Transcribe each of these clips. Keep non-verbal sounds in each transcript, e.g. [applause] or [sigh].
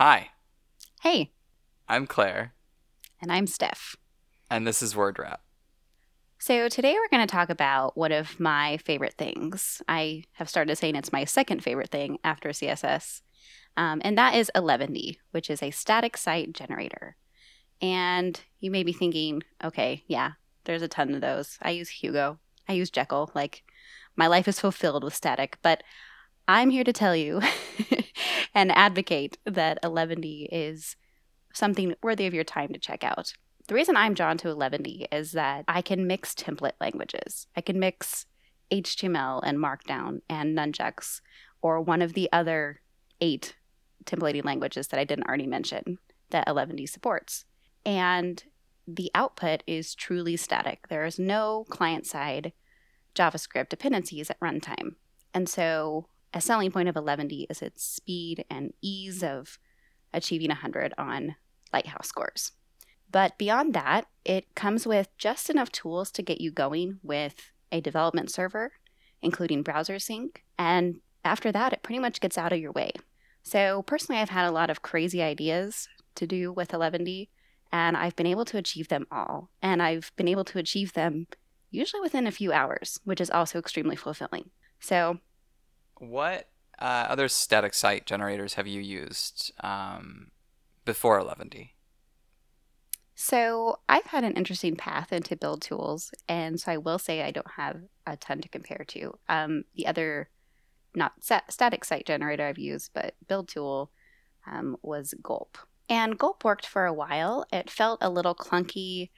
Hi, Hey, I'm Claire, and I'm Steph. and this is Word Wrap. So today we're going to talk about one of my favorite things. I have started saying it's my second favorite thing after CSS, um, and that is Eleventy, which is a static site generator. And you may be thinking, okay, yeah, there's a ton of those. I use Hugo, I use Jekyll. Like my life is fulfilled with static, but I'm here to tell you [laughs] and advocate that Eleventy is something worthy of your time to check out. The reason I'm drawn to Eleventy is that I can mix template languages. I can mix HTML and Markdown and Nunjucks or one of the other eight templating languages that I didn't already mention that Eleventy supports. And the output is truly static. There is no client side JavaScript dependencies at runtime. And so a selling point of Eleventy is its speed and ease of achieving 100 on Lighthouse scores. But beyond that, it comes with just enough tools to get you going with a development server, including browser sync. And after that, it pretty much gets out of your way. So, personally, I've had a lot of crazy ideas to do with Eleventy, and I've been able to achieve them all. And I've been able to achieve them usually within a few hours, which is also extremely fulfilling. So, What uh, other static site generators have you used um, before Eleventy? So I've had an interesting path into build tools, and so I will say I don't have a ton to compare to. Um, the other, not sta- static site generator I've used, but build tool um, was Gulp, and Gulp worked for a while. It felt a little clunky.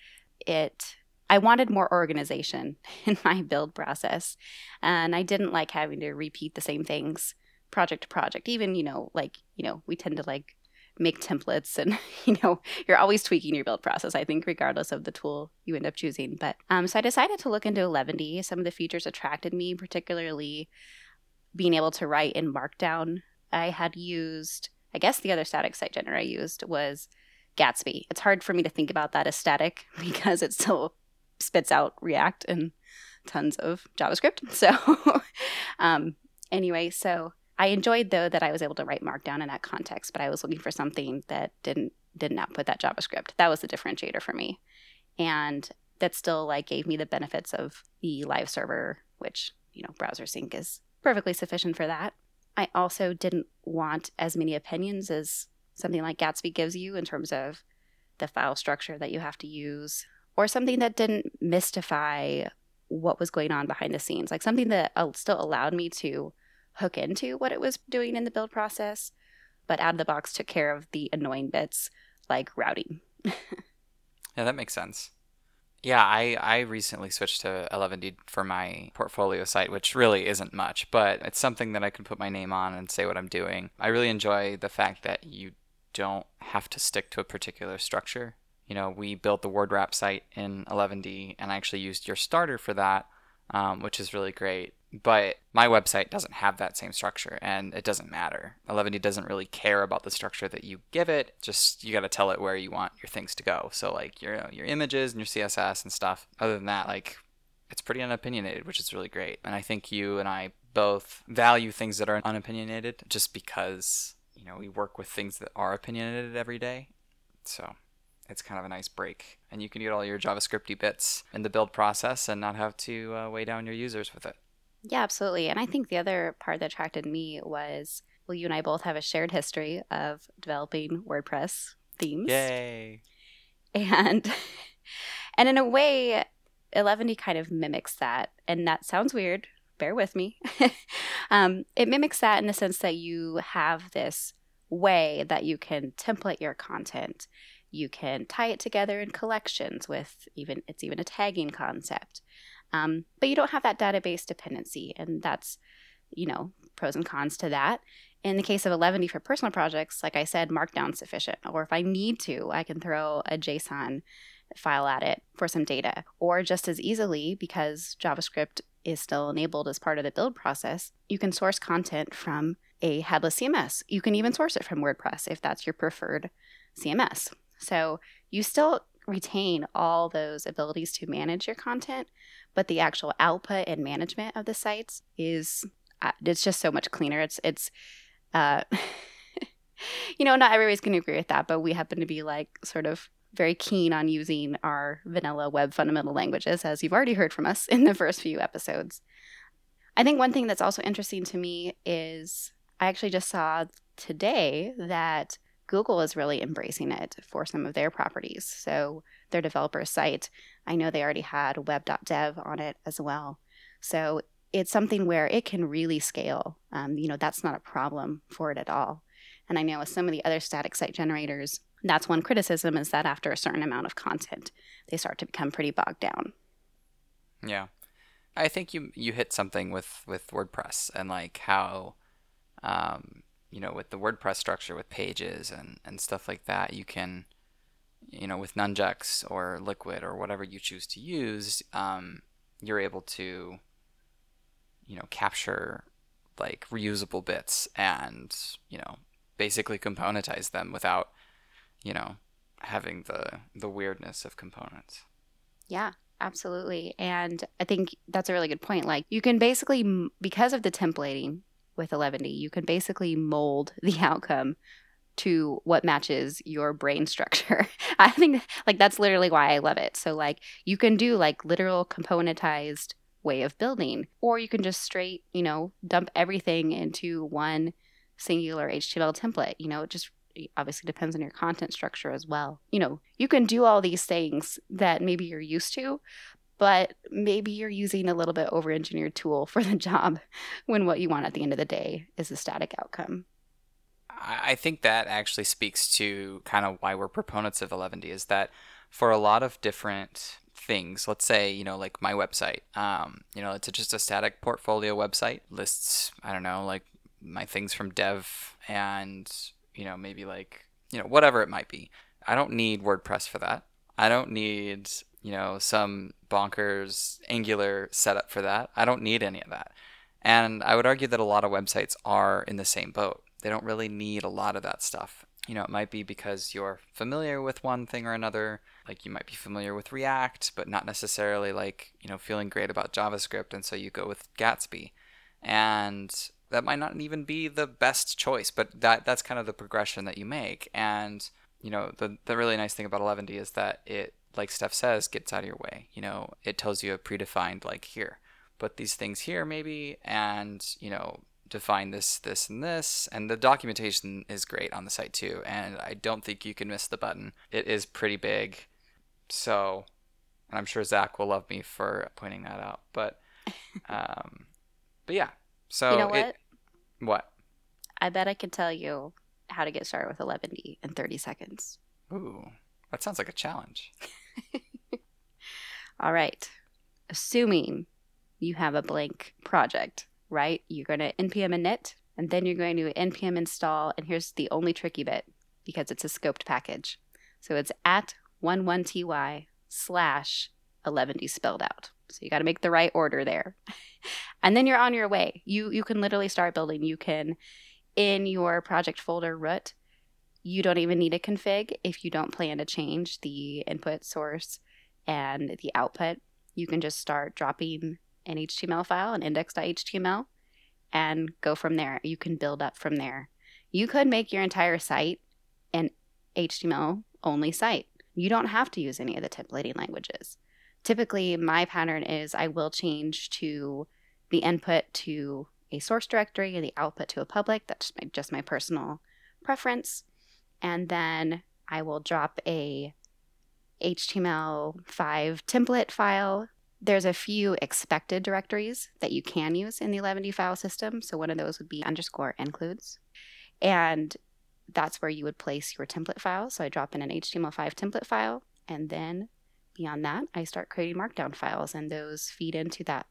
It I wanted more organization [laughs] in my build process, and I didn't like having to repeat the same things project to project. Even you know, like you know, we tend to like make templates and [laughs] you know you're always tweaking your build process i think regardless of the tool you end up choosing. But um, so i decided to look into Eleventy some of the features attracted me particularly being able to write in markdown. I had used i guess the other static site generator i used was gatsby. It's hard for me to think about that as static [laughs] because it's still spits out react and tons of javascript [laughs] so um, anyway so I enjoyed though that I was able to write Markdown in that context, but I was looking for something that didn't didn't output that JavaScript. That was the differentiator for me, and that still like gave me the benefits of the live server, which you know browser sync is perfectly sufficient for that. I also didn't want as many opinions as something like Gatsby gives you in terms of the file structure that you have to use, or something that didn't mystify what was going on behind the scenes, like something that uh, still allowed me to hook into what it was doing in the build process, but out of the box took care of the annoying bits like routing. [laughs] Yeah, that makes sense. Yeah, I, I recently switched to Eleventy for my portfolio site, which really isn't much, but it's something that I can put my name on and say what I'm doing. I really enjoy the fact that you don't have to stick to a particular structure. You know, we built the word wrap site in Eleventy, and I actually used your starter for that, um, which is really great. But my website doesn't have that same structure, and it doesn't matter. Eleventy doesn't really care about the structure that you give it. Just you got to tell it where you want your things to go. So like your your images and your CSS and stuff. Other than that, like it's pretty unopinionated, which is really great. And I think you and I both value things that are unopinionated, just because you know we work with things that are opinionated every day. So it's kind of a nice break, and you can get all your JavaScripty bits in the build process and not have to uh, weigh down your users with it. Yeah, absolutely. And I think the other part that attracted me was well, you and I both have a shared history of developing WordPress themes. Yay! And [laughs] and in a way, Eleventy kind of mimics that. And that sounds weird. Bear with me. [laughs] um, it mimics that in the sense that you have this way that you can template your content. You can tie it together in collections with even it's even a tagging concept. Um, but you don't have that database dependency, and that's you know pros and cons to that. In the case of Eleventy for personal projects, like I said, Markdown sufficient. Or if I need to, I can throw a JSON file at it for some data. Or just as easily, because JavaScript is still enabled as part of the build process, you can source content from a headless CMS. You can even source it from WordPress if that's your preferred CMS. So you still retain all those abilities to manage your content, but the actual output and management of the sites is uh, it's just so much cleaner. It's it's uh, [laughs] you know, not everybody's going to agree with that, but we happen to be like sort of very keen on using our vanilla web fundamental languages, as you've already heard from us [laughs] in the first few episodes. I think one thing that's also interesting to me is I actually just saw today that Google is really embracing it for some of their properties. So, their developer site, I know they already had web.dev on it as well. So, it's something where it can really scale. Um, you know, that's not a problem for it at all. And I know with some of the other static site generators, that's one criticism is that after a certain amount of content, they start to become pretty bogged down. Yeah. I think you you hit something with with WordPress and like how um, you know with the WordPress structure with pages and and stuff like that you can you know with Nunjucks or Liquid or whatever you choose to use um, you're able to you know capture like reusable bits and you know basically componentize them without you know having the the weirdness of components. Yeah absolutely. And i think that's a really good point. Like you can basically because of the templating with Eleventy you can basically mold [laughs] the outcome to what matches your brain structure. [laughs] I think like that's literally why I love it. So like you can do like literal componentized way of building or you can just straight, you know, dump everything into one singular HTML template. You know, it just obviously depends on your content structure as well. You know, you can do all these things that maybe you're used to, but maybe you're using a little bit over engineered tool for the [laughs] job when what you want at the end of the day is a static outcome. I think that actually speaks to kind of why we're proponents of Eleventy is that for a lot of different things, let's say, you know, like my website, um, you know, it's just a static portfolio website, lists, I don't know, like my things from dev and, you know, maybe like, you know, whatever it might be. I don't need WordPress for that. I don't need, you know, some bonkers Angular setup for that. I don't need any of that. And I would argue that a lot of websites are in the same boat. They don't really need a lot of that stuff. You know, it might be because you're familiar with one thing or another. Like you might be familiar with React, but not necessarily like, you know, feeling great about JavaScript. And so you go with Gatsby. And that might not even be the best choice, but that that's kind of the progression that you make. And you know, the the really nice thing about Eleventy is that it, like Steph says, gets out of your way. You know, it tells you a predefined like here, put these things here maybe, and you know, define this, this, and this. And the documentation is great on the site too. And I don't think you can miss the button. It is pretty big. So, and I'm sure Zach will love me for pointing that out. But, [laughs] um, but yeah. So you know what? It, what? I bet I can tell you how to get started with Eleventy in 30 seconds. Ooh, that sounds like a challenge. [laughs] [laughs] All right. Assuming you have a blank project, right? You're going to npm init, and then you're going to npm install. And here's the only tricky bit because it's a scoped package. So it's at 11ty slash eleventy spelled out. So you got to make the right order there. [laughs] and then you're on your way. You you can literally start building. You can in your project folder root, you don't even need a config if you don't plan to change the input source and the output. You can just start dropping an HTML file, an index.html, and go from there. You can build up from there. You could make your entire site an HTML only site. You don't have to use any of the templating languages typically my pattern is I will change to the input to a source directory and the output to a public. That's just my, just my personal preference. And then I will drop a HTML5 template file. There's a few expected directories that you can use in the Eleventy file system. So one of those would be underscore includes. And that's where you would place your template file. So I drop in an HTML5 template file and then beyond that, I start creating markdown files, and those feed into that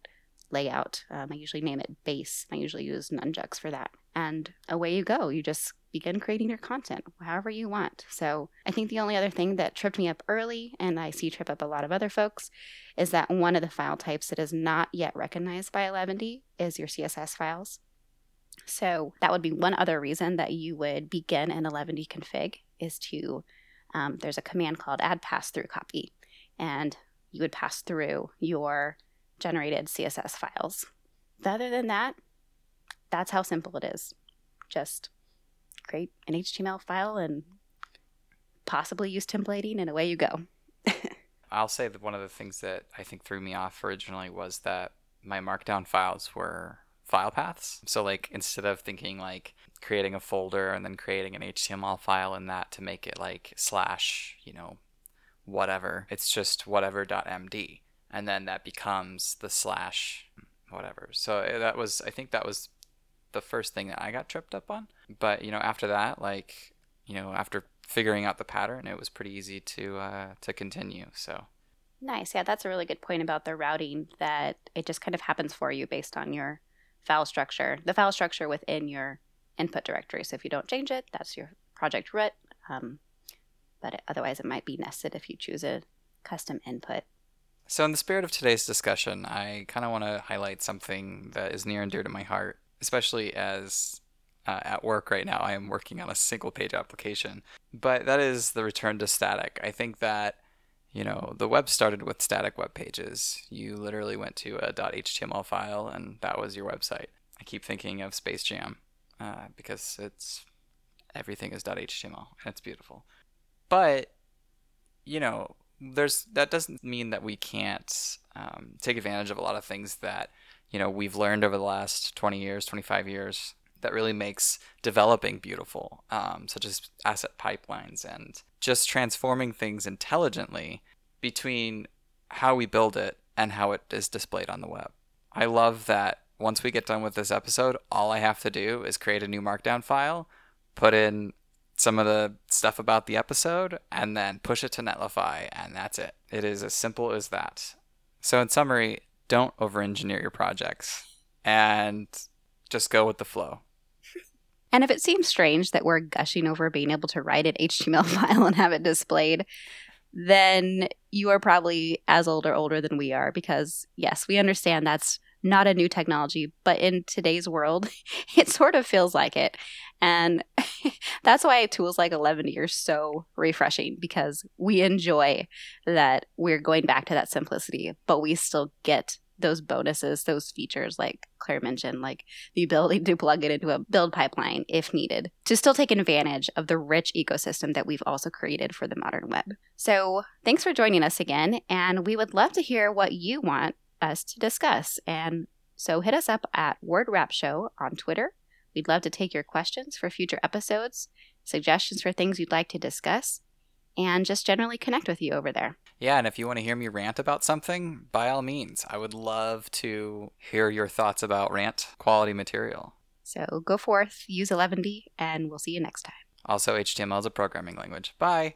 layout. Um, I usually name it base. I usually use Nunjucks for that. And away you go. You just begin creating your content however you want. So I think the only other thing that tripped me up early, and I see trip up a lot of other folks, is that one of the file types that is not yet recognized by Eleventy is your CSS files. So that would be one other reason that you would begin an Eleventy config is to um, there's a command called add pass through copy and you would pass through your generated CSS files. Other than that, that's how simple it is. Just create an HTML file and possibly use templating, and away you go. [laughs] I'll say that one of the things that I think threw me off originally was that my markdown files were file paths. So like instead of thinking like creating a folder and then creating an HTML file in that to make it like slash, you know, whatever, it's just whatever.md. And then that becomes the slash whatever. So that was, I think that was the first thing that I got tripped up on. But, you know, after that, like, you know, after figuring out the pattern, it was pretty easy to, uh, to continue. So. Nice. Yeah, that's a really good point about the routing that it just kind of happens for you based on your file structure, the file structure within your input directory. So if you don't change it, that's your project root. Um, but it, otherwise, it might be nested if you choose a custom input. So, in the spirit of today's discussion, I kind of want to highlight something that is near and dear to my heart, especially as uh, at work right now I am working on a single page application. But that is the return to static. I think that you know, the web started with static web pages. You literally went to a .html file and that was your website. I keep thinking of Space Jam uh, because it's everything is .html and it's beautiful. But you know, there's that doesn't mean that we can't um, take advantage of a lot of things that you know we've learned over the last 20 years, 25 years that really makes developing beautiful, um, such as asset pipelines and just transforming things intelligently between how we build it and how it is displayed on the web. I love that once we get done with this episode, all I have to do is create a new markdown file, put in some of the stuff about the episode, and then push it to Netlify, and that's it. It is as simple as that. So, in summary, don't over engineer your projects and just go with the flow. And if it seems strange that we're gushing over being able to write an HTML [laughs] file and have it displayed, then you are probably as old or older than we are because, yes, we understand that's not a new technology, but in today's world, [laughs] it sort of feels like it. And [laughs] that's why tools like Eleventy are so refreshing because we enjoy that we're going back to that simplicity, but we still get those bonuses, those features like Claire mentioned, like the ability to plug it into a build pipeline if needed, to still take advantage of the rich ecosystem that we've also created for the modern web. So, thanks for joining us again, and we would love to hear what you want us to discuss. And so, hit us up at Word Wrap Show on Twitter. We'd love to take your questions for future episodes, suggestions for things you'd like to discuss, and just generally connect with you over there. Yeah, and if you want to hear me rant about something, by all means, I would love to hear your thoughts about rant quality material. So go forth, use Eleventy, and we'll see you next time. Also, HTML is a programming language. Bye.